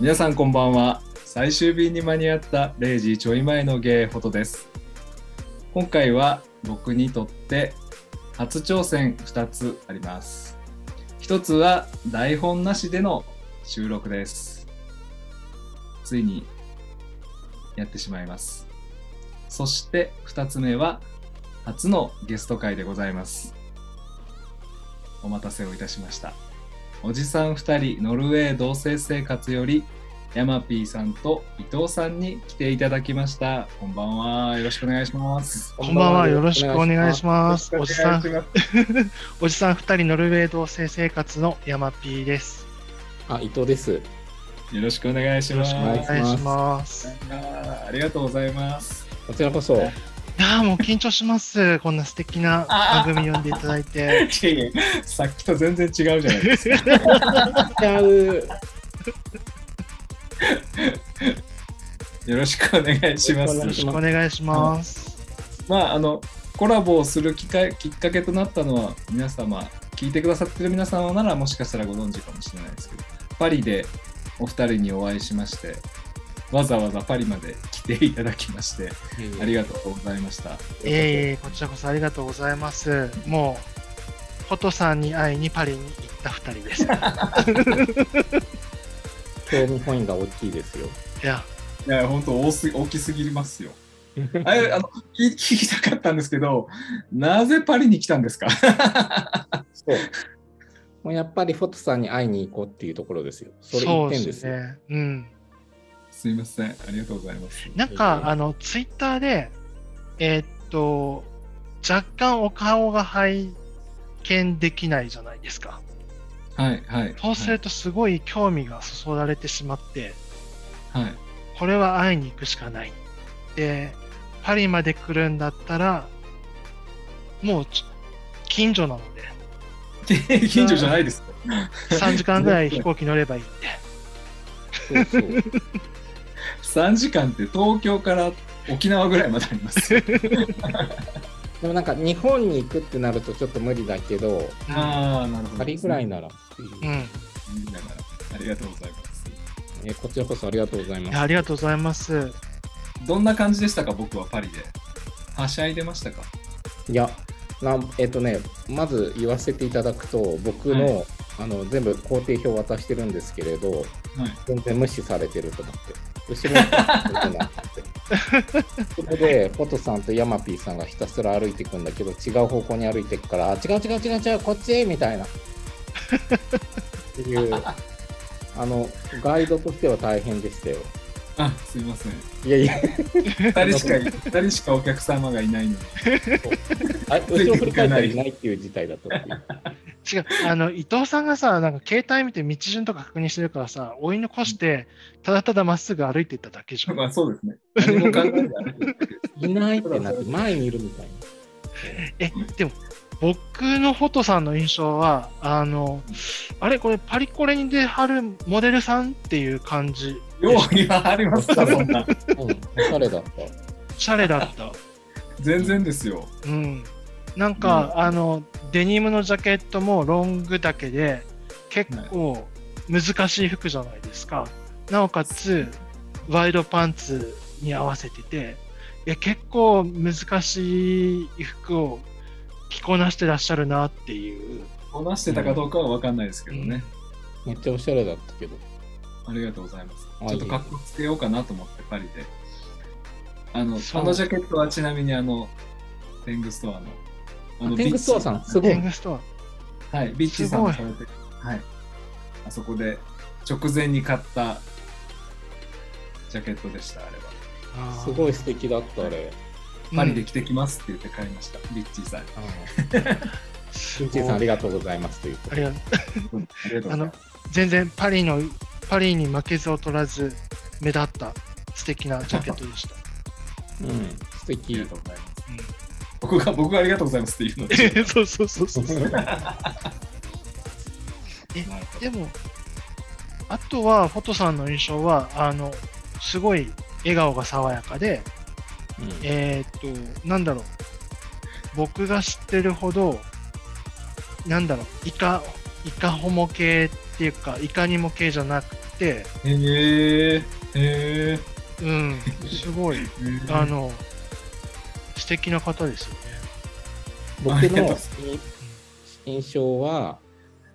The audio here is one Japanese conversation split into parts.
皆さんこんばんは。最終便に間に合った0時ちょい前のゲイフォトです。今回は僕にとって初挑戦2つあります。1つは台本なしでの収録です。ついにやってしまいます。そして2つ目は初のゲスト会でございます。お待たせをいたしました。おじさん2人ノルウェー同棲生活よりヤマピーさんと伊藤さんに来ていただきました。こんばんは。よろしくお願いします。こんばんは。よろしくお願いします。おじさん、おじさん二人ノルウェー同棲生活のヤマピーです。あ、伊藤です。ますよろしくお願いしよろしくおます。願いします。ありがとうございます。こちらこそ。やーもう緊張します。こんな素敵な番組呼んでいただいて。さっきと全然違うじゃないですか。よろしくお願いします。よろしくお願いします。まああのコラボをする機会きっかけとなったのは皆様聞いてくださってる皆様ならもしかしたらご存知かもしれないですけどパリでお二人にお会いしましてわざわざパリまで来ていただきましてありがとうございました。いえいえ、こちらこそありがとうございます。もう、フォトさんに会いにパリに行った二人です。興味本位が大きいですよ。いや、いや本当大す大きすぎますよ。あれあの聞聞きたかったんですけどなぜパリに来たんですか？そう。もうやっぱりフォトさんに会いに行こうっていうところですよ。それ一点ですよ。ですね。うん。すいませんありがとうございます。なんか、あの、ツイッターで、えーっと、若干お顔が拝見できないじゃないですか。はいはい。そうするとすごい興味がそそられてしまって、はい、はいこれは会いに行くしかない。で、パリまで来るんだったら、もうち近所なので、近所じゃないですよ。3時間ぐらい飛行機乗ればいいんで。そうそう。3時間って東京から沖縄ぐらいまでありますよ。でもなんか日本に行くってなるとちょっと無理だけど、ああ、なるほど。パリぐらいならっていううん。いだからありがとうございます。えこちらこそありがとうございます。やありがとうございます。どんな感じでしたか、僕はパリで。はしゃいでましたか？いや、なえっ、とね、まず言わせていただくと、僕の,、はあの全部工程表渡してるんですけれど、はい。全然無視されてると思って。後ろにってなって。そこで、フォトさんとヤマピーさんがひたすら歩いていくんだけど、違う方向に歩いていくから、あ違う違う違う違う、こっちみたいな。っていう、あの、ガイドとしては大変でしたよ。あ、すいません。いやいや、2人しか、二人しかお客様がいないので。あ後ろ振り返ったらいないっていう事態だった。違う、あの、伊藤さんがさ、なんか携帯見て道順とか確認してるからさ、追い残して、ただただまっすぐ歩いていっただけじゃん。まあそうですね。何も考えてない。いないってなって、前にいるみたいな。え、でも、僕のフォトさんの印象は、あの、あれ、これパリコレに出はるモデルさんっていう感じ。よう言わはりますか、そんな。うん、おしゃれだった。シャレだった。全然ですよ。うん。なんか、あの、デニムのジャケットもロングだけで、結構難しい服じゃないですか。なおかつ、ワイドパンツに合わせてて、いや結構難しい服を着こなしてらっしゃるなっていう。こなしてたかどうかは分かんないですけどね。めっちゃおしゃれだったけど。ありがとうございます。あちょっと格好つけようかなと思って、パリで。あの、そうあのジャケットはちなみにあの、テングストアの。あのテングストアさん、すごいテン。グストア。はい、ビッチーさんもすされて、はい。あそこで直前に買ったジャケットでした、あれは。すごい素敵だった、あれ。パリで着てきますって言って買いました、ビッチーさんに。すごいピンチーさん、ありがとうございますということありがとううんありがとうございます。全然パリの、パリに負けず劣らず目立った素敵なジャケットでした。うん、素あり敵が。とうございます。僕が、僕がありがとうございますっていうので。そうそうそうそう。えでも、あとは、フォトさんの印象は、あの、すごい笑顔が爽やかで、うんえーっと、なんだろう、僕が知ってるほど、なんだろう、イカ、イカホモ系っていうか、いかにも系じゃなくて、へえへえうん、すごい、あの、素敵な方ですよね。僕の印象は、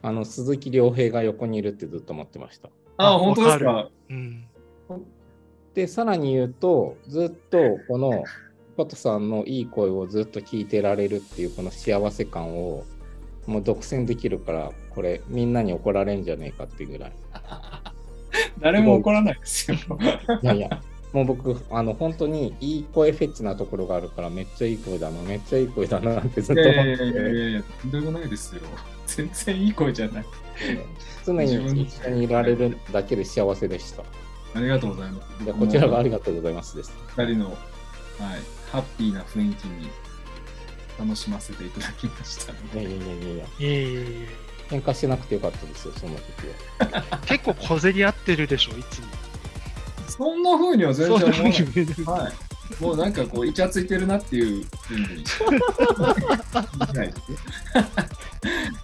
あの鈴木亮平が横にいるってずっと思ってました。あ本当ですわかうん。で、さらに言うと、ずっとこのポトさんのいい声をずっと聞いてられるっていうこの幸せ感をもう独占できるから、これみんなに怒られんじゃねえかっていうぐらい。誰も怒らないですよいやいや、もう僕、あの本当にいい声フェチなところがあるから、めっちゃいい声だな、めっちゃいい声だなってずっと思っていやいやいやとんでもないですよ全然いい声じゃない常に一緒にいられるだけで幸せでした。ありがとうございますこちらがありがとうございますです。二人の、はい、ハッピーな雰囲気に楽しませていただきましたのでいやいやいやいやいや、いえいえいえ喧嘩しなくてよかったですよ、その時は。結構小競り合ってるでしょ、いつも。そんな風には全然思わない。はい。もうなんかこう、イチャついてるなっていうふう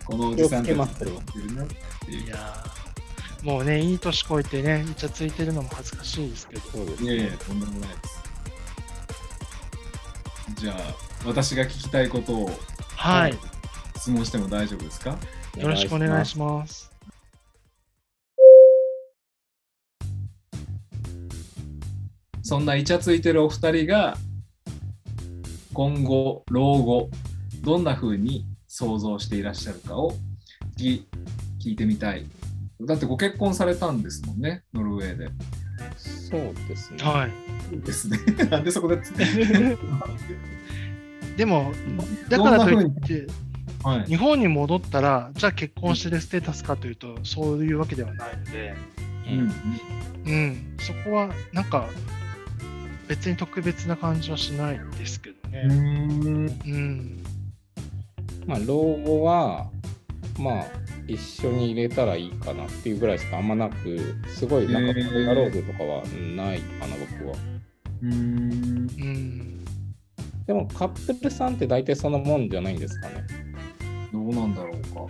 このおじさんたち気をつけますイチャついてるなっていうい。やーもうね、いい年こいてね、イチャついてるのも恥ずかしいですけど。そうですいやいや、とんでもないです。じゃあ、私が聞きたいことをはい。質問しても大丈夫ですか？よろしくお願いします。そんなイチャついてるお二人が今後、老後、どんな風に想像していらっしゃるかを聞聞いてみたい。だってご結婚されたんですもんね、ノルウェーで。そうですね。はいですね。なんでそこで。でも、だからといって、はい。日本に戻ったら、じゃあ結婚してるステータスかというと、そういうわけではないので、うんうん、そこはなんか、別に特別な感じはしないですけどうね。ん。うん。まあ、老後は、まあ、一緒に入れたらいいかなっていうぐらいしかあんまなく、すごい、なんか、やろうぜとかはないかな、僕は。うん。うん。でも、カップルさんって大体そのもんじゃないんですかね。どうなんだろうか。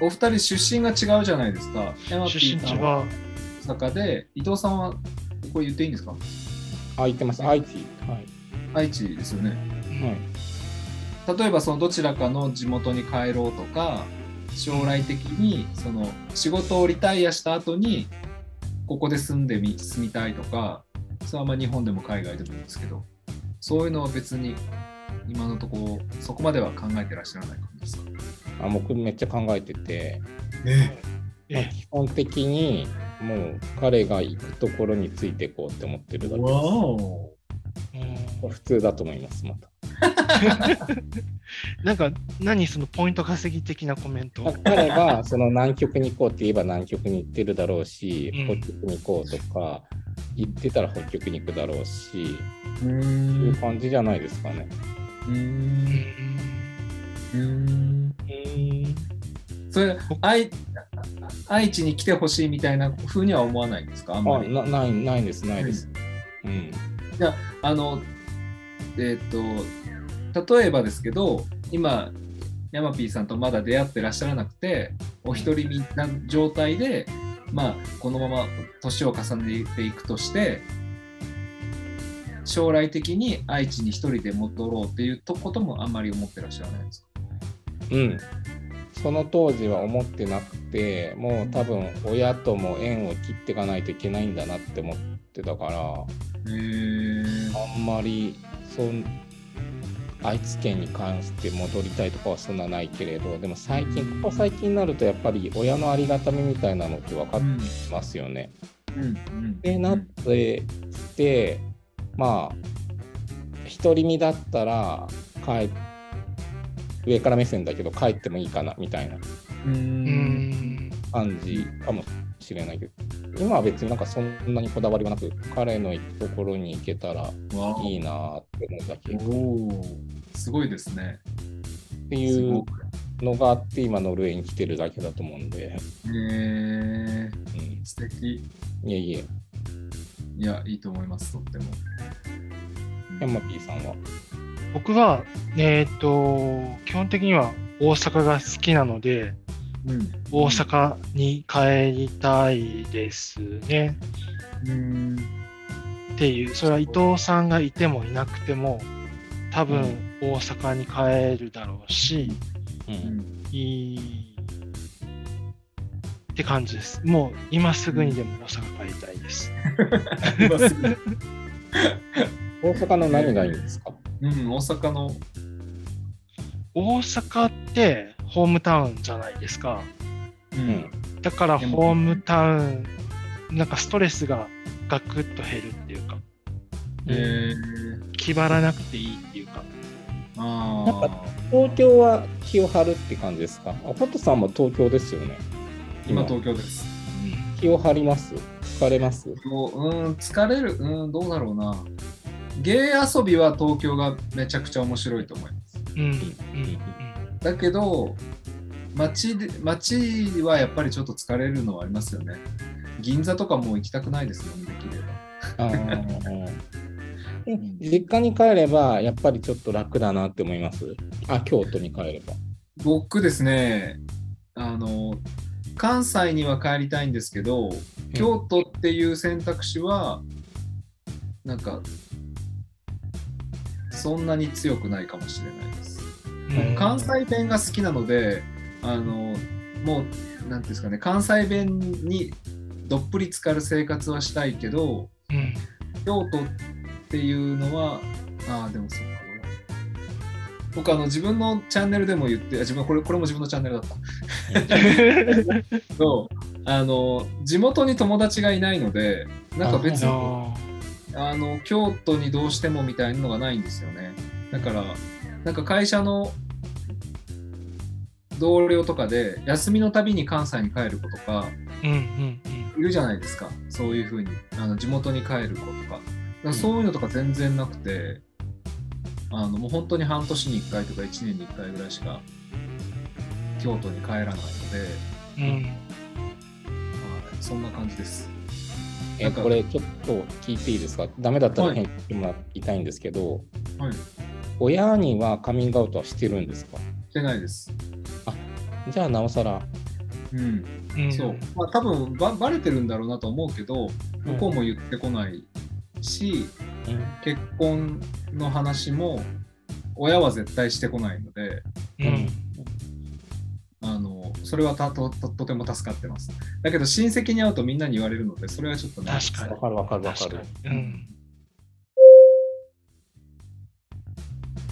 お二人出身が違うじゃないですか。山出身地ピーさんはは、大阪で、伊藤さんはこれ言っていいんですか？あ、言ってます。愛知。はい。愛知ですよね。うんはい例えばそのどちらかの地元に帰ろうとか将来的にその仕事をリタイアした後にここで住んでみ住みたいとかそれはまあ日本でも海外でもいいんですけどそういうのは別に今のところそこまでは考えてらっしゃらない感じですか？あ僕めっちゃ考えてて、えまあえ基本的にもう彼が行くところについていこうって思ってるだけです。おうん普通だと思います、また。なんか、何そのポイント稼ぎ的なコメント？彼がその南極に行こうって言えば南極に行ってるだろうし、うん北極に行こうとか言ってたら北極に行くだろうし、うそういんう感じじゃないですかね。ううんんうんそれ愛愛知に来てほしいみたいな風には思わないんですか？あんまりあなないないです、ないです。うん。あの、えーっと、例えばですけど、今、ヤマピーさんとまだ出会ってらっしゃらなくて、お一人身な状態で、まあ、このまま年を重ねていくとして、将来的に愛知に一人で戻ろうっていうこともあんまり思ってらっしゃらないですか？うん。その当時は思ってなくて、もう多分親とも縁を切っていかないといけないんだなって思ってたから、あんまりそん愛知県に関して戻りたいとかはそんなないけれどでも最近ここ最近になるとやっぱり親のありがたみみたいなのって分かってきますよね。うん。うん。でなってきてまあ独り身だったら帰上から目線だけど帰ってもいいかなみたいなううんん。感じかもしれないけど今は別になんかそんなにこだわりはなく彼の行くところに行けたらわいいなーって思うだけっおおすごいですね。てすいうのがあって今ノルウェーに来てるだけだと思うんで、へえうん、素敵。いえいえいや、いいと思います、とっても。ヤンマピーさんは？僕は、えっ、と、基本的には大阪が好きなので、うん。大阪に帰りたいですね。うん。っていう、それは伊藤さんがいてもいなくても、多分大阪に帰るだろうし、ううんん。いいって感じです。もう今すぐにでも大阪帰りたいです。今すぐ大阪の何がいいんですか？うん、大阪の、大阪ってホームタウンじゃないですか。ううん。だからホームタウン、なんかストレスがガクッと減るっていうか、えー、気張らなくていいっていうか。あなんあ、東京は気を張るって感じですか？あホットさんも東京ですよね。今東京です。気を張ります？疲れます？うん、疲れる、うん、どうだろうな。芸遊びは東京がめちゃくちゃ面白いと思います。うん。うん。うん。だけど、街で街はやっぱりちょっと疲れるのはありますよね。銀座とかもう行きたくないですもんね、できれば。実家に帰ればやっぱりちょっと楽だなって思います？あ、京都に帰れば。僕ですね、あの、関西には帰りたいんですけど、京都っていう選択肢は、なんか、そんなに強くないかもしれない関西弁が好きなので、あの、もう、なんていうんですかね、関西弁にどっぷり浸かる生活はしたいけど、うん。京都っていうのは、ああ、でもそうかな。僕あの自分のチャンネルでも言って、あ自分これこれも自分のチャンネルだった。そうあの地元に友達がいないので、なんか別にああの京都にどうしてもみたいなのがないんですよね。だから、なんか会社の同僚とかで、休みのたびに関西に帰る子とかーうんうん。いるじゃないですか、そういうふうに。あの地元に帰る子とか。だからそういうのとか全然なくて、あのもう本当に半年に1回とか1年に1回ぐらいしか京都に帰らないので、うん。うん。はい。そんな感じです。えなんかこれちょっと聞いていいですか？ダメだったらはい。返してもらいたいんですけど、はい、親にはカミングアウトはしてるんですか？してないです。じゃあなおさら。うんうんそう、まあ多分ばバレてるんだろうなと思うけど、向こうも言ってこないし、うん結婚の話も親は絶対してこないので、うん。あのそれはたとととても助かってます。だけど親戚に会うとみんなに言われるので、それはちょっとね。確かにわかるわかるわか確る。うん。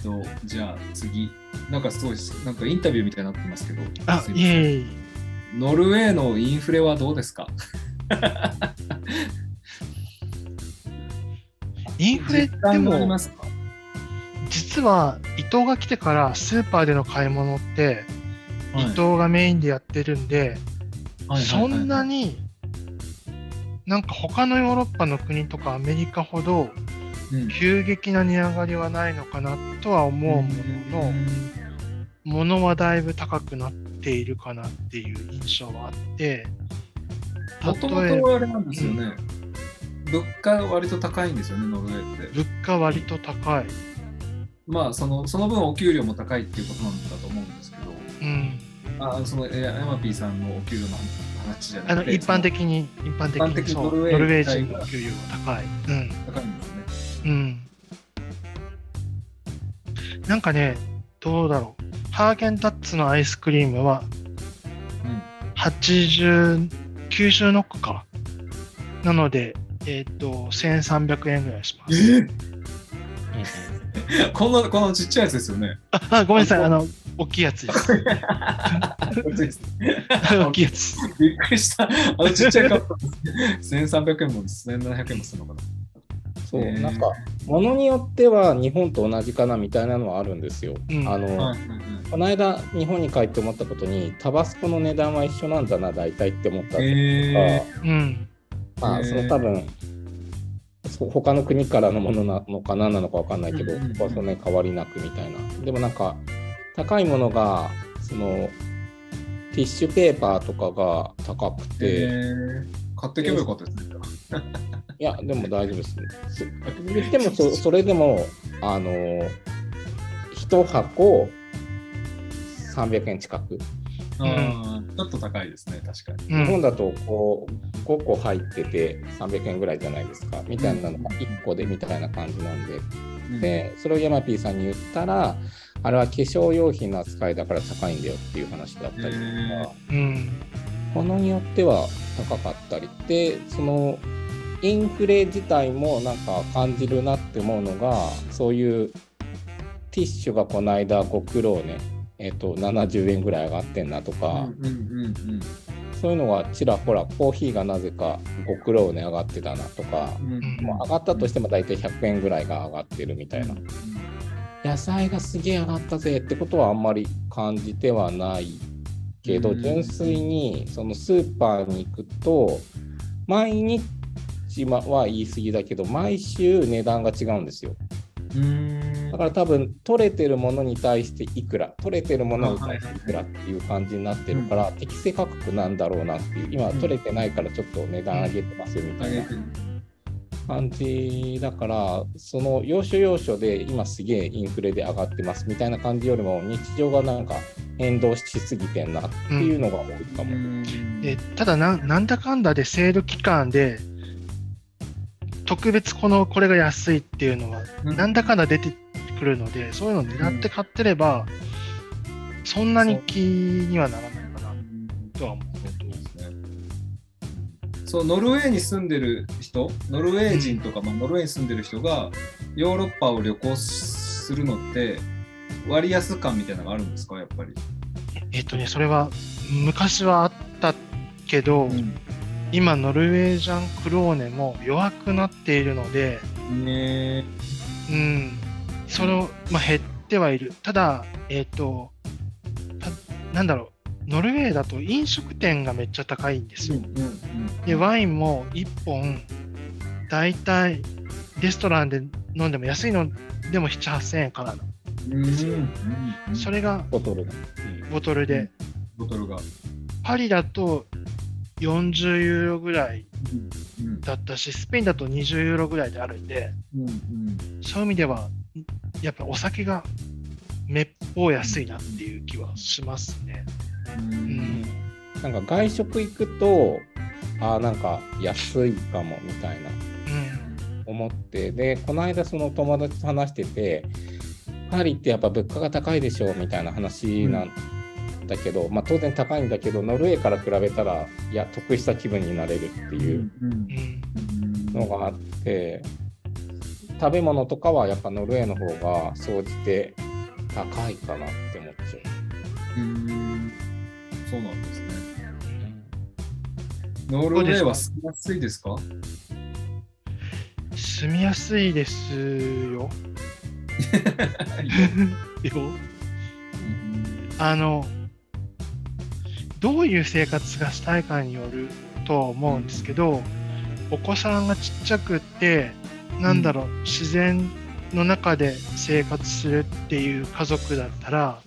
とじゃあ次、なんかすごいなんかインタビューみたいになってますけど、あす、いません。いえいえ。ノルウェーのインフレはどうですか？インフレっても実は伊藤が来てからスーパーでの買い物って、伊藤がメインでやってるんで、そんなに、なんか他のヨーロッパの国とかアメリカほどうん急激な値上がりはないのかなとは思うものの、物はだいぶ高くなっているかなっていう印象はあって、もともとあれなんですよね、物価割と高いんですよね、ノルウェーって。物価割と高い。まあその、その分お給料も高いっていうことなんだと思うんですけど、うん。あそのえヤマピーさんのお給料の話じゃあのなくて、一般的に、一般的一般的にノノルウェー人の給料は高い。高いんですね。うん。なんかね、どうだろう。ハーゲンダッツのアイスクリームはうん80、90ノックか。なので、えっ、と、1300円ぐらいします。うんこのこのちっちゃいやつですよね。ああ、ごめんなさい。あの、大きいやつです。大きいやつ。びっくりした。あのちっちゃいカップです。1300円も1700円もするのかな。そう、なんか、ものによっては日本と同じかなみたいなのはあるんですよ。うん。あの、はいこの間、日本に帰って思ったことに、タバスコの値段は一緒なんだな、大体って思ったんですえうん。まあ、その多分、そう他の国からのものなのか何なのか分かんないけど、うんうんうん。そこはそんなに変わりなくみたいな。でもなんか、高いものが、その、ティッシュペーパーとかが高くて、えー、買っていけばよかったですね。いや、でも大丈夫です。す言ってもそ、それでも、あの、一箱300円近く。あーちょっと高いですね、確かに。うん日本だとこう5個入ってて300円ぐらいじゃないですかみたいなのが1個でみたいな感じなんで、うんでそれをヤマピーさんに言ったらあれは化粧用品の扱いだから高いんだよっていう話だったりとか、へーうん。ものによっては高かったりでそのインフレ自体もなんか感じるなって思うのがそういうティッシュがこの間ご苦労ね。えっと70円ぐらい上がってんなとか、うんうんうんそういうのがちらほらコーヒーがなぜかご苦労ね上がってたなとか、うんうん。まあ上がったとしても大体100円ぐらいが上がってるみたいな、野菜がすげえ上がったぜってことはあんまり感じてはないけど、うん。純粋にそのスーパーに行くと毎日は言い過ぎだけど毎週値段が違うんですよ。うん。だから多分取れてるものに対していくら取れてるものに対していくらっていう感じになってるから、適正価格なんだろうなっていう今うん取れてないからちょっと値段上げてますよみたいな感じだからその要所要所で今すげえインフレで上がってますみたいな感じよりも日常がなんか変動しすぎてんなっていうのが多いかも。うん。でただな、なんだかんだでセール期間で、特別このこれが安いっていうのは、うん。なんだかんだ出てくるので、そういうのを狙って買ってれば、そんなに気にはならないかな。とは思う。そうノルウェーに住んでる人ノルウェー人とか、まあ、ノルウェーに住んでる人がヨーロッパを旅行するのって割安感みたいなのがあるんですか？やっぱり、えっとね、それは昔はあったけど、今、ノルウェージャンクローネも弱くなっているので、ねうん、それを、まあ、減ってはいる。ただ、えっ、とた、なんだろう、ノルウェーだと飲食店がめっちゃ高いんですよ。で、ワインも1本、だいたいレストランで飲んでも安いのでも7、8000円からの。うんですようんそれがボトルが。ボトルで、ボトルが、パリだと40ユーロぐらいうんだったし、スペインだと20ユーロぐらいであるんで、うんうんそういう意味では、やっぱお酒がめっぽう安いなっていう気はしますね。うんなんか外食行くとあーなんか安いかもみたいなうん。思ってでこの間その友達と話しててパリってやっぱ物価が高いでしょみたいな話なんだけど、まあ当然高いんだけどノルウェーから比べたらいや得した気分になれるっていう。のがあって食べ物とかはやっぱノルウェーの方が総じて高いかなって思っちゃう。うんそうなんですね。うんノルウェーは住みやすいですか？住みやすいですよ。よあの、どういう生活がしたいかによるとは思うんですけど、お子さんがちっちゃくって、なんだろう、自然の中で生活するっていう家族だったら、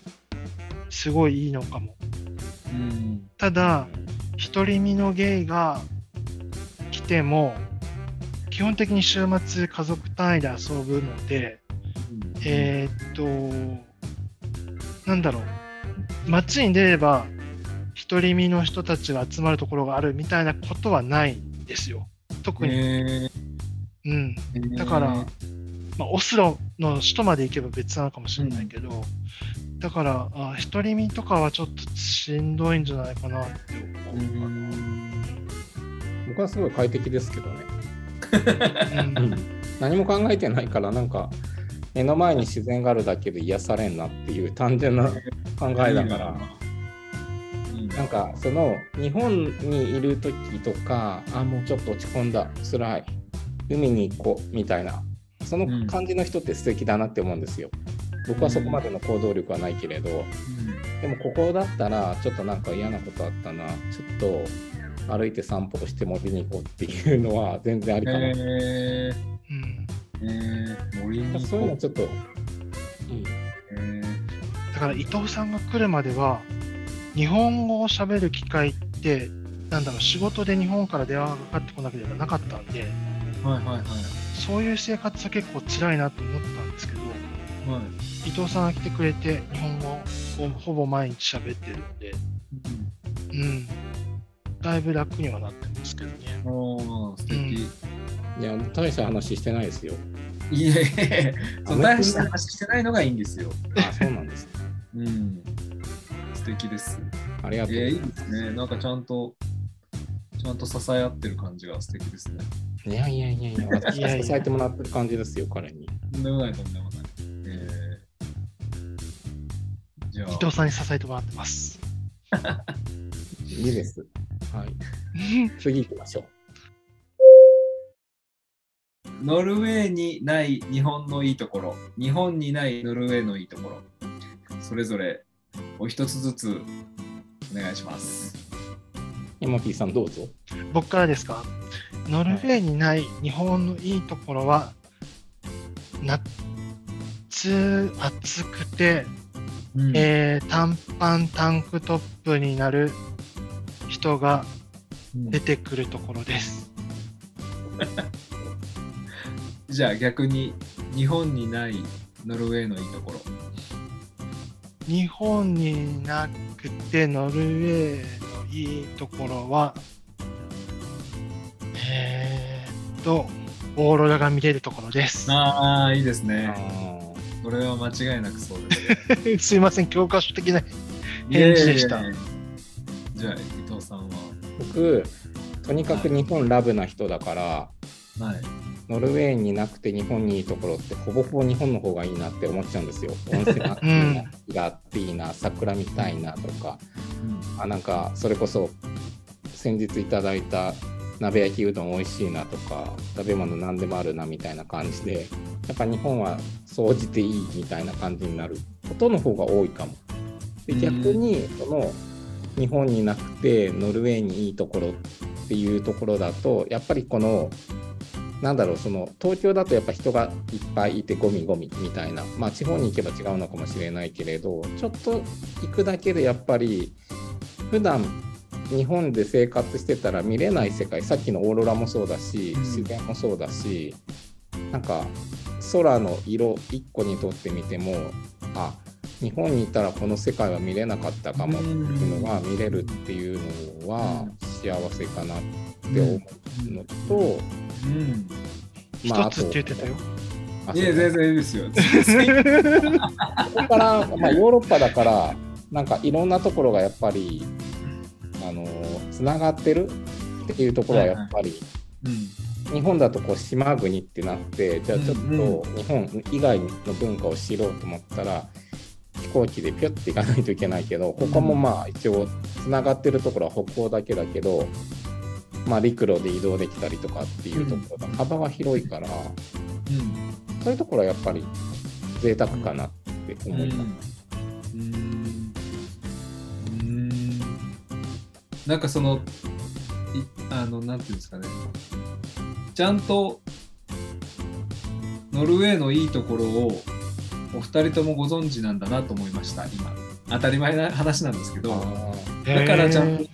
すごいいいのかも。うん。ただ、独り身のゲイが来ても、基本的に週末家族単位で遊ぶので、えーっと、なんだろう、街に出れば、独り身の人たちが集まるところがあるみたいなことはないんですよ。特に。へうん。ーだから、まあ、オスロの首都まで行けば別なのかもしれないけど、だから、あ独り身とかはちょっとしんどいんじゃないかなってう思う。ん僕はすごい快適ですけどね。うん何も考えてないからなんか目の前に自然があるだけで癒されんなっていう単純な考えだからななんかその日本にいる時とかあもうちょっと落ち込んだ辛い海に行こうみたいなその感じの人って素敵だなって思うんですよ。僕はそこまでの行動力はないけれど、でもここだったらちょっとなんか嫌なことあったな。ちょっと歩いて散歩して森に行こうっていうのは全然ありかな、へうん。えー、森にそういうのちょっと、うん。えだから伊藤さんが来るまでは、日本語を喋る機会って、なんだろう、仕事で日本から電話がかかってこなければなかったんで、ーはいはいはい。そういう生活は結構辛いなと思ったんですけど、はい。伊藤さんが来てくれて、日本語をほほぼ毎日喋ってるんで、うん。だいぶ楽にはなってますけどね。素敵、うん。いや、大した話してないですよ。いえ大した話してないのがいいんですよ。あ、そうなんです。うん素敵ですありがとうえー、いいございまですねなんかちゃんとちゃんと支え合ってる感じが素敵ですねす。いやいやいやいや、私が支えてもらってる感じですよ、彼に。とんでもないとんでもないえー、じゃあ伊藤さんに支えてもらってます。いいです。はい。次行きましょう。ノルウェーにない日本のいいところ、日本にないノルウェーのいいところ、それぞれお一つずつお願いします。山 P さんどうぞ。僕からですか？ノルウェーにない日本のいいところは、夏暑くて、うんえー短パンタンクトップになる人が出てくるところです。じゃあ逆に日本にないノルウェーのいいところ。日本になくてノルウェーのいいところは、えーっと、オーロラが見れるところです。ああ、いいですあね。ーこれは間違いなくそうですね。すいません、教科書的な。返事でしたじゃあ伊藤さんは。僕、とにかく日本ラブな人だから、はい。ノルウェーになくて日本にいいところってほぼほぼ日本の方がいいなって思っちゃうんですよ。温泉あっていいな、木があっていいな、桜見たいなとか、あなんかそれこそ先日いただいた鍋焼きうどん美味しいなとか食べ物何でもあるなみたいな感じでやっぱ日本は総じていいみたいな感じになることの方が多いかも。でうん逆にその日本になくてノルウェーにいいところっていうところだとやっぱりこのなんだろうその東京だとやっぱ人がいっぱいいてゴミゴミみたいな。まあ地方に行けば違うのかもしれないけれどちょっと行くだけでやっぱり普段日本で生活してたら見れない世界さっきのオーロラもそうだしうん。自然もそうだし、なんか空の色一個にとってみてもあ日本にいたらこの世界は見れなかったかもっていうのが見れるっていうのは幸せかなって思うのと、うん。一つって言ってたよ。あいえ、全然いいですよ。そこから、まあ、ヨーロッパだからなんかいろんなところがやっぱりあのつながってるっていうところはやっぱり、うん。日本だとこう島国ってなってじゃあちょっと日本以外の文化を知ろうと思ったら飛行機でピュッて行かないといけないけどここもまあ一応つながってるところは北欧だけだけど、まあ、陸路で移動できたりとかっていうところが幅が広いから、うん。そういうところはやっぱり贅沢かなって思います。うん。うん。なんかそのいあのなんていうんですかね。ちゃんとノルウェーのいいところをお二人ともご存知なんだなと思いました。今。当たり前な話なんですけど。だからちゃんと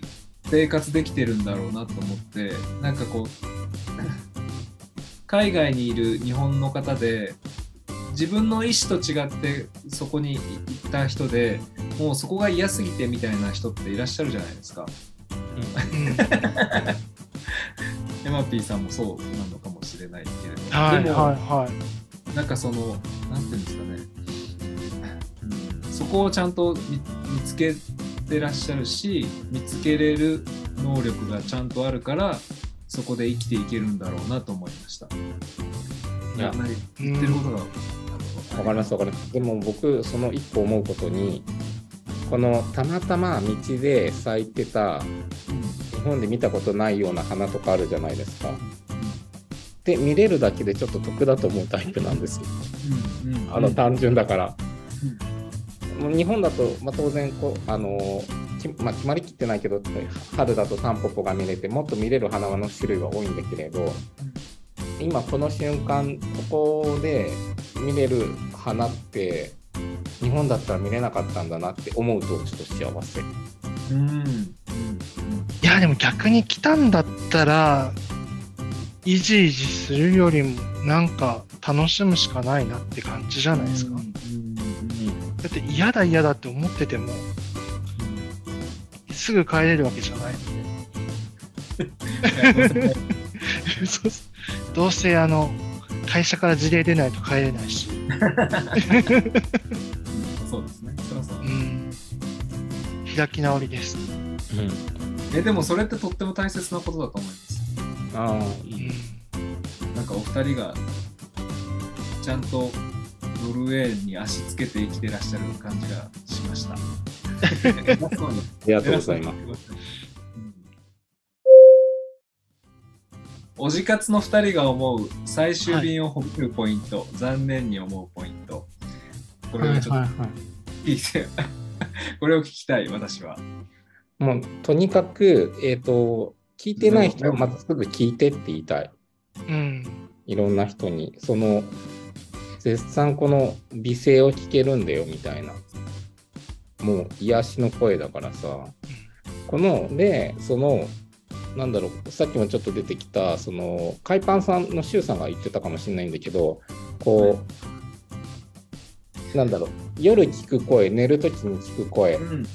生活できてるんだろうなと思ってなんかこう 海外にいる日本の方で自分の意思と違ってそこに行った人でもうそこが嫌すぎてみたいな人っていらっしゃるじゃないですか。うん。ヤマピーさんもそうなのかもしれないけれど、はい。でも、はい。はい。なんかそのなんていうんですかね、うん。そこをちゃんと見見つけてらっしゃるし見つけれる能力がちゃんとあるからそこで生きていけるんだろうなと思いました。いや何言ってることがわかりますわかります。でも僕その一個思うことにこのたまたま道で咲いてた日本で見たことないような花とかあるじゃないですか。で見れるだけでちょっと得だと思うタイプなんですよ。うんうんうんあの単純だから。日本だと、まあ、当然こうあのき、まあ、決まりきってないけど春だとタンポポが見れてもっと見れる花の種類は多いんだけれど今この瞬間ここで見れる花って日本だったら見れなかったんだなって思うとちょっと幸せ。うんいや、でも逆に来たんだったら、いじいじするよりも、なんか楽しむしかないなって感じじゃないですか？うんうんうんだって嫌だ嫌だって思ってても、すぐ帰れるわけじゃないので。どうせあの会社から事例出ないと帰れないし。そうですね。そりゃそうう。ん。開き直りです。うん、え、でもそれってとっても大切なことだと思います。ああ、うん。なんかお二人がちゃんとノルウェーに足つけて生きてらっしゃる感じがしました。ありがとうございます。うんおじかつの2人が思う最終便を褒めるポイント、残念に思うポイントこれをちょっはいと聞いて、これを聞きたい私はもうとにかく、えっ、と、聞いてない人はまずすぐ聞いてって言いたい。うん。いろんな人に。その、絶賛この美声を聞けるんだよみたいな。もう癒しの声だからさ。この、で、その、なんだろう、さっきもちょっと出てきた、その、海パンさんの周さんが言ってたかもしれないんだけど、こう、なんだろう、夜聞く声、寝るときに聞く声、うん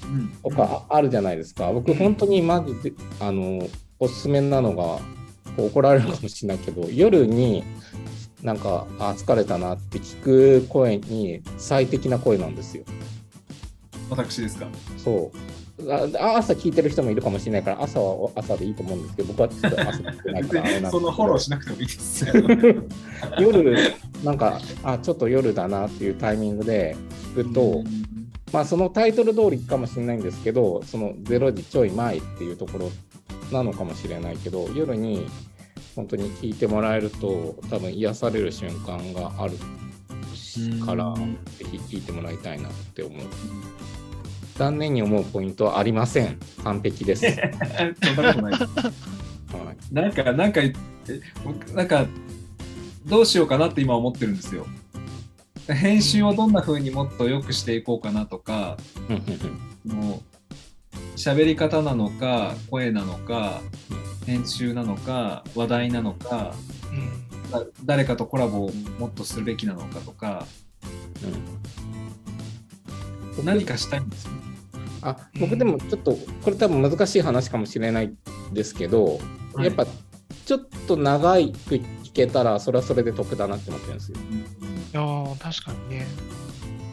とかああるじゃないですか。僕、本当にマジで、あの、おすすめなのが、怒られるかもしれないけど、夜になんか、あ、疲れたなって聞く声に最適な声なんですよ。私ですか？そう。あ朝聞いてる人もいるかもしれないから、朝は朝でいいと思うんですけど、僕はちょっと朝聞いてないから あれなんですけど。そのフォローしなくてもいいですよ 夜、なんか、あ、ちょっと夜だなっていうタイミングで聞くと、まあそのタイトル通りかもしれないんですけど、その0時ちょい前っていうところなのかもしれないけど、夜に本当に聞いてもらえると、多分癒される瞬間があるから、うんぜひ聞いてもらいたいなって思う。残念に思うポイントはありません。完璧です。はい、そんなことないなんか、なんか、なんか、どうしようかなって今思ってるんですよ。編集をどんな風にもっと良くしていこうかなとか、もう、喋り方なのか、声なのか、編集なのか、話題なのか、うん。だ誰かとコラボをもっとするべきなのかとか、うん何かしたいんですよ。あ僕でもちょっとこれ多分難しい話かもしれないですけど、はいやっぱちょっと長く聞けたらそれはそれで得だなって思ってるんですよ。いやー確かにね。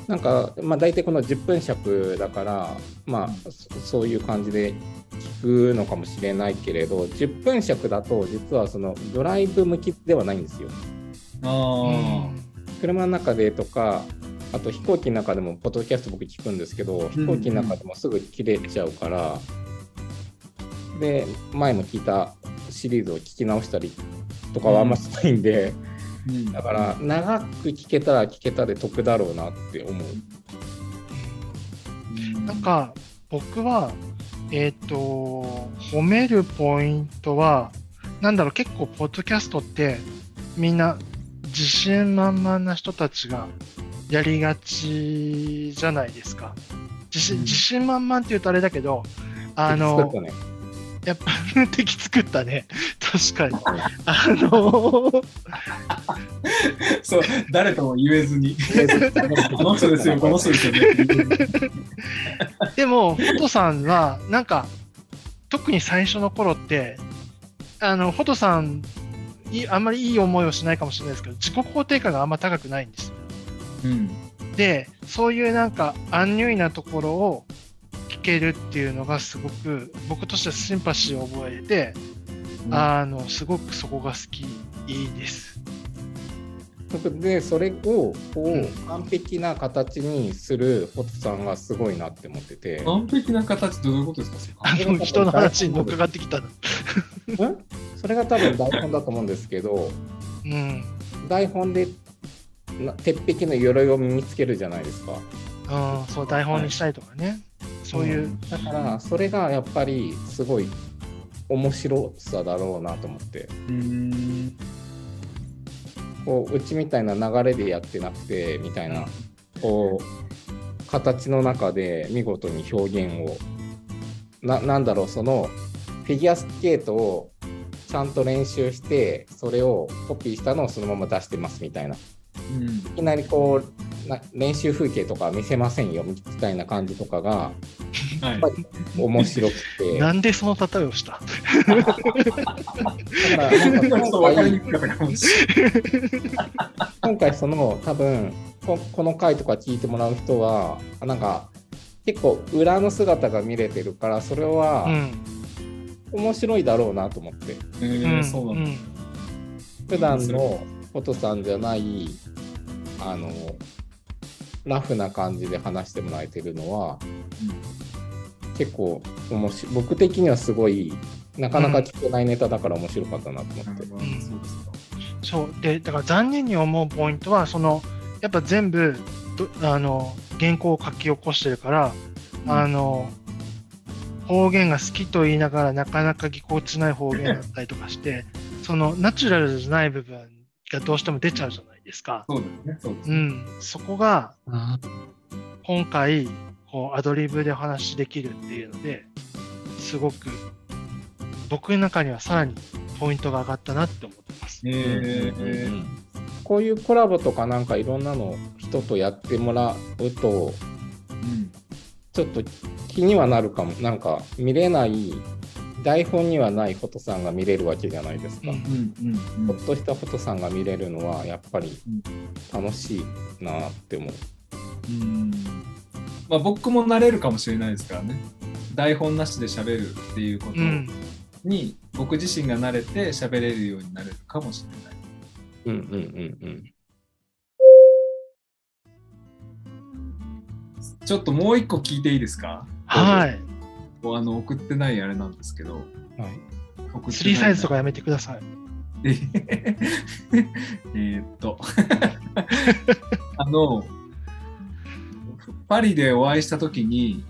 なんか、まあ、大体この10分尺だから、まあ、そそういう感じで聞くのかもしれないけれど10分尺だと実はそのドライブ向きではないんですよ。あ車の中でとかあと飛行機の中でもポッドキャスト僕聞くんですけど飛行機の中でもすぐ切れちゃうから、で前も聞いたシリーズを聞き直したりとかはあんましないんで、あ、うんだから長く聞けたら聞けたで得だろうなって思う。うんなんか僕は、えっ、と、褒めるポイントは、なんだろう、結構、ポッドキャストって、みんな自信満々な人たちがやりがちじゃないですか。自信うん自信満々って言うとあれだけど、あ作のっ、たねやっぱ敵作ったね。確かに。あの、そう、誰とも言えずに、この人ですよ、この人ですよね。でも、フォトさんは、なんか、特に最初の頃って、あの、フォトさん、いあんまりいい思いをしないかもしれないですけど、自己肯定感があんま高くないんですよ。うん。で、そういうなんか、アンニュイなところを聞けるっていうのがすごく、僕としてはシンパシーを覚えて、あの、すごくそこが好き、いいです。でそれをこうんう完璧な形にするホトさんがすごいなって思ってて。完璧な形どういうことですか？あの、人の話に乗っかかってきたの。うんそれが多分台本だと思うんですけどうん。台本でな鉄壁の鎧を身につけるじゃないですか。うん、そう、台本にしたりとかね。そういう、だからそれがやっぱりすごい面白さだろうなと思ってうん。こううちみたいな流れでやってなくてみたいなこう形の中で見事に表現をななんだろうそのフィギュアスケートをちゃんと練習してそれをコピーしたのをそのまま出してますみたいないうん。きなりこ練習風景とか見せませんよみたいな感じとかがはいやっぱり面白くて。なんでその例えをした？だから今回その多分ここの回とか聞いてもらう人はなんか結構裏の姿が見れてるからそれうはん。面白いだろうなと思って、えーそうなんだ。普段のフォトさんじゃないあのラフな感じで話してもらえてるのは結構面白い僕的にはすごいなかなか聞けないネタだから面白かったなと思って。うですか。そう。で、だから残念に思うポイントは、その、やっぱ全部、どあの、原稿を書き起こしてるから、あの、方言が好きと言いながらなかなかぎこちない方言だったりとかして、そのナチュラルじゃない部分がどうしても出ちゃうじゃないですか？そうですね。そうですね。うん。そこが今回、こうアドリブでお話しできるっていうので、すごく僕の中にはさらにポイントが上がったなって思ってます。えーこういうコラボとかなんかいろんなの人とやってもらうとうんちょっと気にはなるかもなんか見れない台本にはないフォトさんが見れるわけじゃないですか、うんうんうんうんほっとしたフォトさんが見れるのはやっぱり楽しいなって思ううんまあ僕も慣れるかもしれないですからね。台本なしで喋るっていうことうん。に僕自身が慣れて喋れるようになれるかもしれない。うんうんうんうんちょっともう一個聞いていいですか？はい。あの送ってないあれなんですけど。はいスリーサイズとかやめてください。え ーえーっと あのパリでお会いした時に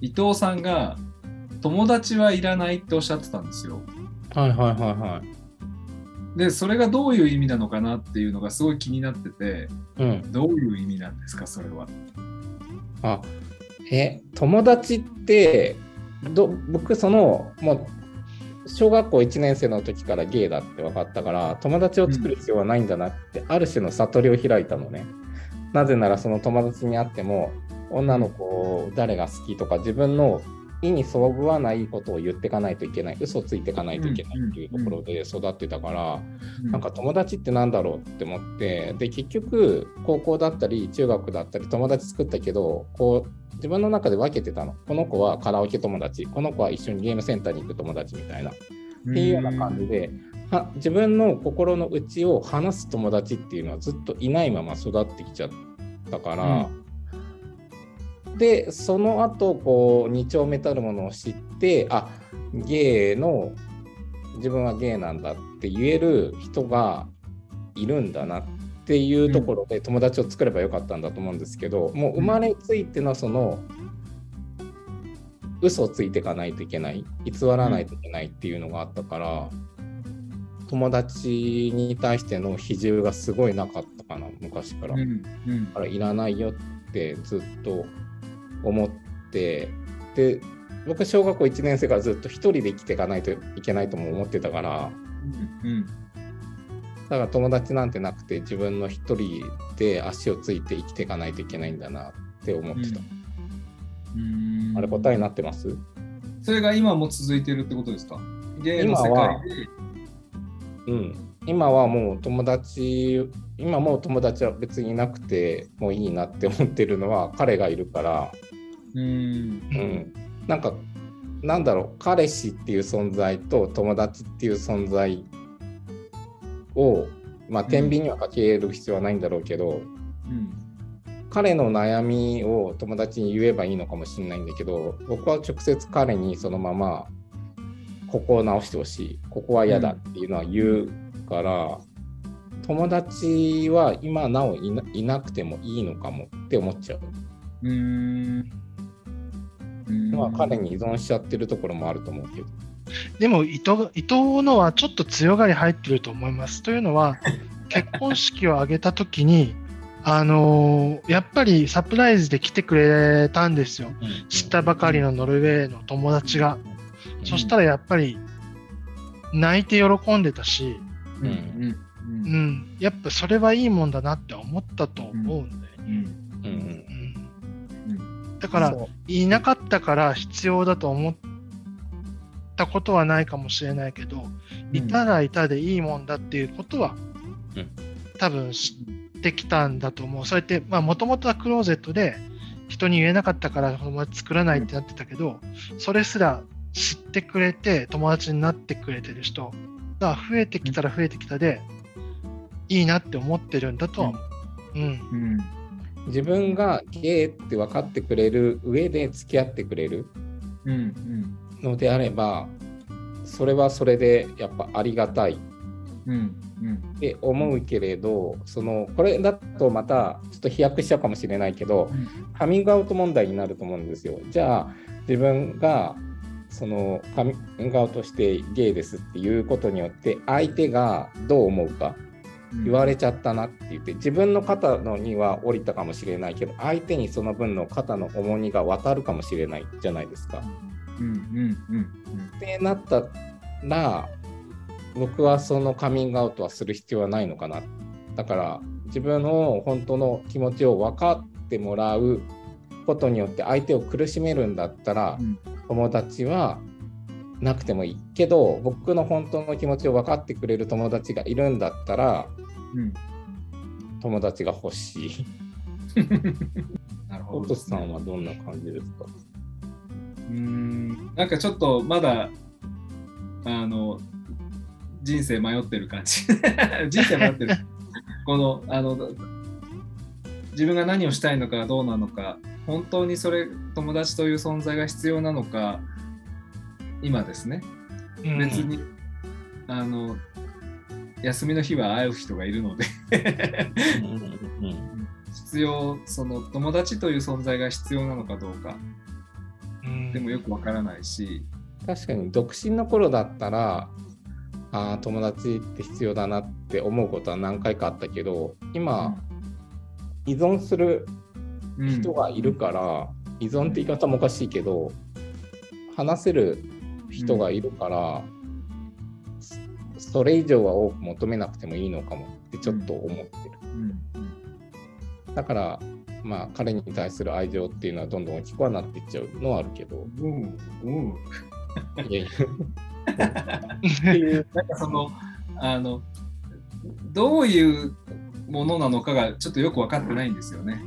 伊藤さんが友達はいらないっておっしゃってたんですよ。はいはいはいはいでそれがどういう意味なのかなっていうのがすごい気になっててうんどういう意味なんですかそれは。あえ友達ってど僕そのもう小学校1年生の時からゲイだって分かったから友達を作る必要はないんだなって、ある種の悟りを開いたのね。なぜならその友達に会っても女の子誰が好きとか自分の意にそぐわないことを言っていかないといけない。嘘ついていかないといけないっていうところで育ってたから、なんか友達ってなんだろうって思ってで結局高校だったり中学だったり友達作ったけどこう自分の中で分けてたの。この子はカラオケ友達。この子は一緒にゲームセンターに行く友達みたいな。っていうような感じでは自分の心の内を話す友達っていうのはずっといないまま育ってきちゃったから、でその後こう二丁目たるものを知ってあゲイの自分はゲイなんだって言える人がいるんだなっていうところで友達を作ればよかったんだと思うんですけど、もう生まれついてのその嘘をついていかないといけない偽らないといけないっていうのがあったから、友達に対しての比重がすごいなかったかな昔から。うんうんだからいらないよってずっと思ってで僕小学校1年生からずっと一人で生きていかないといけないとも思ってたからうん。だから友達なんてなくて自分の一人で足をついて生きていかないといけないんだなって思ってた、うん。あれ答えになってます？それが今も続いてるってことですか？世今はうん。今はもう友達今もう友達は別にいなくてもういいなって思ってるのは彼がいるから。うん。うん、なんかなんだろう彼氏っていう存在と友達っていう存在をまあ天秤にはかける必要はないんだろうけど、うん。彼の悩みを友達に言えばいいのかもしれないんだけど僕は直接彼にそのままここを直してほしい。ここは嫌だっていうのは言うから、友達は今なおいないなくてもいいのかもって思っちゃう。うんうんまあ彼に依存しちゃってるところもあると思うけど。でも伊藤、伊藤のはちょっと強がり入ってると思います。というのは、結婚式を挙げたときに、あのーやっぱりサプライズで来てくれたんですよ。知ったばかりのノルウェーの友達が。そしたらやっぱり泣いて喜んでたし、うんうんうん、やっぱそれはいいもんだなって思ったと思うんだようん。うん。うん。だからいなかったから必要だと思ったことはないかもしれないけど、いたらいたでいいもんだっていうことは、うん。多分知ってきたんだと思う。そうやって、まあ、もともとはクローゼットで人に言えなかったから友達作らないってなってたけど、それすら知ってくれて友達になってくれてる人が増えてきたら増えてきたで、いいなって思ってるんだとは思う。うん。うん自分がゲイって分かってくれる上で付き合ってくれるうんうんのであればそれはそれでやっぱありがたいうんうんって思うけれどそのこれだとまたちょっと飛躍しちゃうかもしれないけどカミングアウト問題になると思うんですよ。じゃあ自分がそのカミングアウトしてゲイですっていうことによって相手がどう思うか言われちゃったなって言って自分の肩のには降りたかもしれないけど相手にその分の肩の重荷が渡るかもしれないじゃないですか。うんうんうんってなったら僕はそのカミングアウトはする必要はないのかな。だから自分の本当の気持ちを分かってもらうことによって相手を苦しめるんだったらうん。友達はなくてもいいけど僕の本当の気持ちを分かってくれる友達がいるんだったらうん友達が欲しい。なるほど。ねさんはどんな感じですか？うーん。なんかちょっとまだあの人生迷ってる感じ。人生迷ってる。このあの自分が何をしたいのかどうなのか本当にそれ友達という存在が必要なのか今ですね。うん。別に、あの休みの日は会う人がいるので。必要その友達という存在が必要なのかどうか。うん。でもよくわからないし、確かに独身の頃だったらあー友達って必要だなって思うことは何回かあったけど今依存するうん。人がいるから、依存って言い方もおかしいけど話せる人がいるから、そそれ以上は多く求めなくてもいいのかもってちょっと思ってる。うんだからまあ彼に対する愛情っていうのはどんどん大きくはなっていっちゃうのはあるけど。うんうんいやいやっていうなんかそのあのどういうものなのかがちょっとよく分かってないんですよね。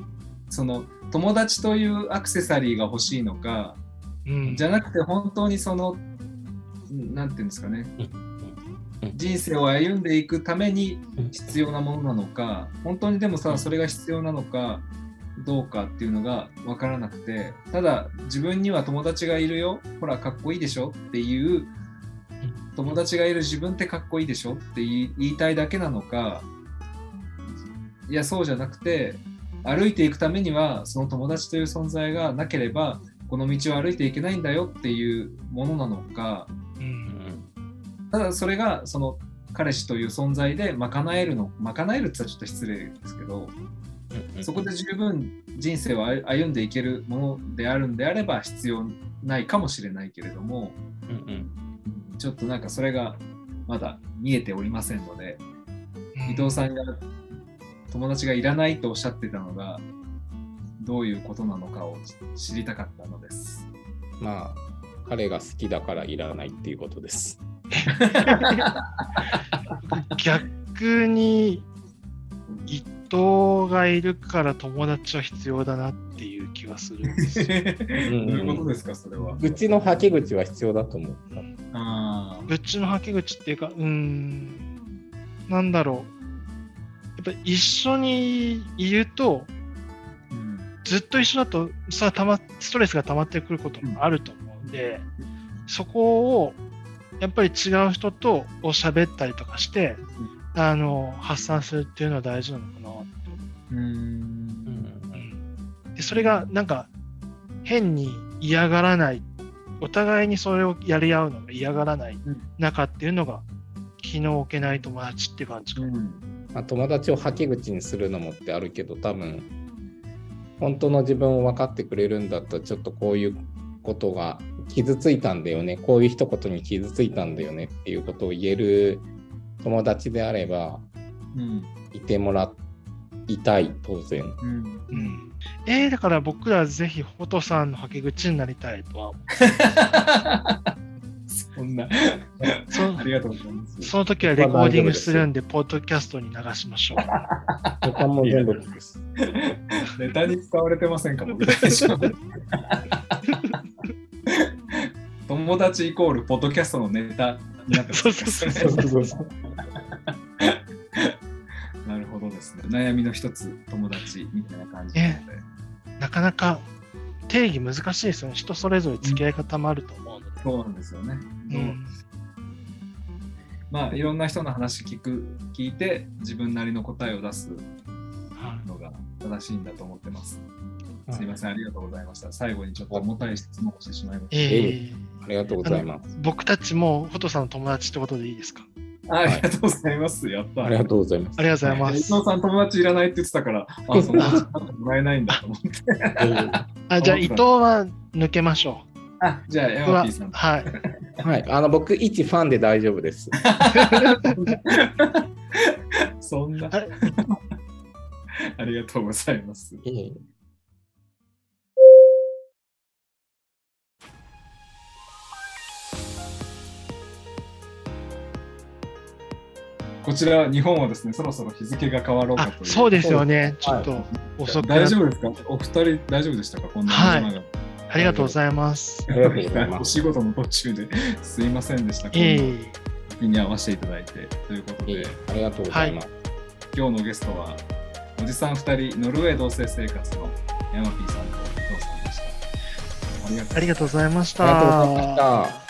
その友達というアクセサリーが欲しいのかうんじゃなくて本当にそのなんていうんですかね。うん。人生を歩んでいくために必要なものなのか本当にでもさそれが必要なのかどうかっていうのが分からなくてただ自分には友達がいるよほらかっこいいでしょっていう友達がいる自分ってかっこいいでしょって言いたいだけなのかいやそうじゃなくて歩いていくためにはその友達という存在がなければこの道を歩いていけないんだよっていうものなのかうん。ただそれがその彼氏という存在で賄えるの賄えるって言ったらちょっと失礼ですけどそこで十分人生を歩歩んでいけるものであるんであれば必要ないかもしれないけれどもうんうん。ちょっとなんかそれがまだ見えておりませんのでうん。伊藤さんが友達がいらないとおっしゃってたのがどういうことなのかを知りたかったのです。まあ彼が好きだからいらないっていうことです。逆に伊藤がいるから友達は必要だなっていう気がするんですよ。どういうことですかそれは？愚痴の吐き口は必要だと思う。あー愚痴の吐き口っていうか、うーん、なんだろう。やっぱ一緒にいると、うんずっと一緒だとさたまストレスが溜まってくることもあると思うんで、そこをやっぱり違う人とお喋ったりとかして、あの発散するっていうのは大事なのかなって思うーん。う、うん。でそれがなんか変に嫌がらないお互いにそれをやり合うのが嫌がらないうん。中っていうのが気の置けない友達って感じかな。まあ、友達を吐き口にするのもってあるけど多分本当の自分を分かってくれるんだったらちょっとこういうことが傷ついたんだよねこういう一言に傷ついたんだよねっていうことを言える友達であればうんいてもらいたい、当然。うんうん、えー、だから僕らぜひフォトさんのはけ口になりたいとは思 そんな、う。そありがとうございます。その時はレコーディングするんで、ポッドキャストに流しましょう。他も全部です。ネタに使われてませんか僕大丈夫友達イコールポッドキャストのネタになってますそうそうそうそうそうそうなるほどですね。悩みの一つ、友達みたいな感じなので。なかなか定義難しいですよね。人それぞれ付き合い方もあると思うので。そうなんですよね。うんまあ、いろんな人の話聞く、聞いて、自分なりの答えを出すはいのが正しいんだと思ってます。すいません、ありがとうございました。最後にちょっと重たい質問をしてしまいましえーありがとうございます。僕たちもフォトさんの友達ってことでいいですか？た。ありがとうございます。やった。ありがとうございますあ。りがとうございま伊藤す。さん友達いらないって言ってたから、あ、そんなもらえないんだと思って。あじゃあ伊藤は抜けましょあ、じゃあ、う。ヤマピーさん。はい。はい、あの僕、一ファンで大丈夫です。そんなはい。ありがとうございます。いえいこちら、日本はですね、そろそろ日付が変わろうかあという。そうですよね。ちょはいっと遅くなっ大丈夫ですか？お二人大丈夫でしたか？こんなはいありがとうございます。ありがとうございまおす。仕事の途中ですいませんでした。こんえなえ時に合わせていただいて。ということで、ありがとうございます。今日のゲストは、おじさん二人、ノルウェー同棲生活のヤマピーさんと伊藤さんでした。ありがとうございましありがとうございまたし。た。